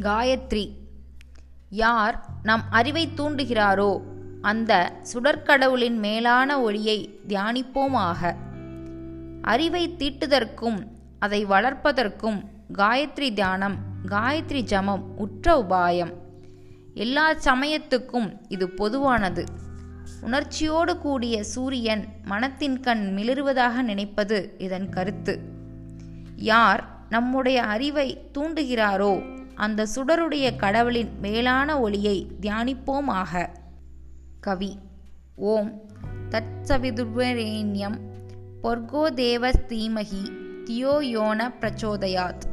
காயத்ரி. யார் நம் அறிவை தூண்டுகிறாரோ அந்த சுடற்கடவுளின் மேலான ஒளியை தியானிப்போமாக. அறிவை தீட்டுதற்கும் அதை வளர்ப்பதற்கும் காயத்ரி தியானம் காயத்ரி ஜமம் உற்ற உபாயம். எல்லா சமயத்துக்கும் இது பொதுவானது. உணர்ச்சியோடு கூடிய சூரியன் மனத்தின் கண் மிளிருவதாக நினைப்பது இதன் கருத்து. யார் நம்முடைய அறிவை தூண்டுகிறாரோ அந்த சுடருடைய கடவுளின் மேலான ஒளியை தியானிப்போமாக. கவி ஓம் தற்சவிதுர்வரேண்யம் பொர்கோ தேவஸ் தீமகி தியோ யோன பிரச்சோதயாத்.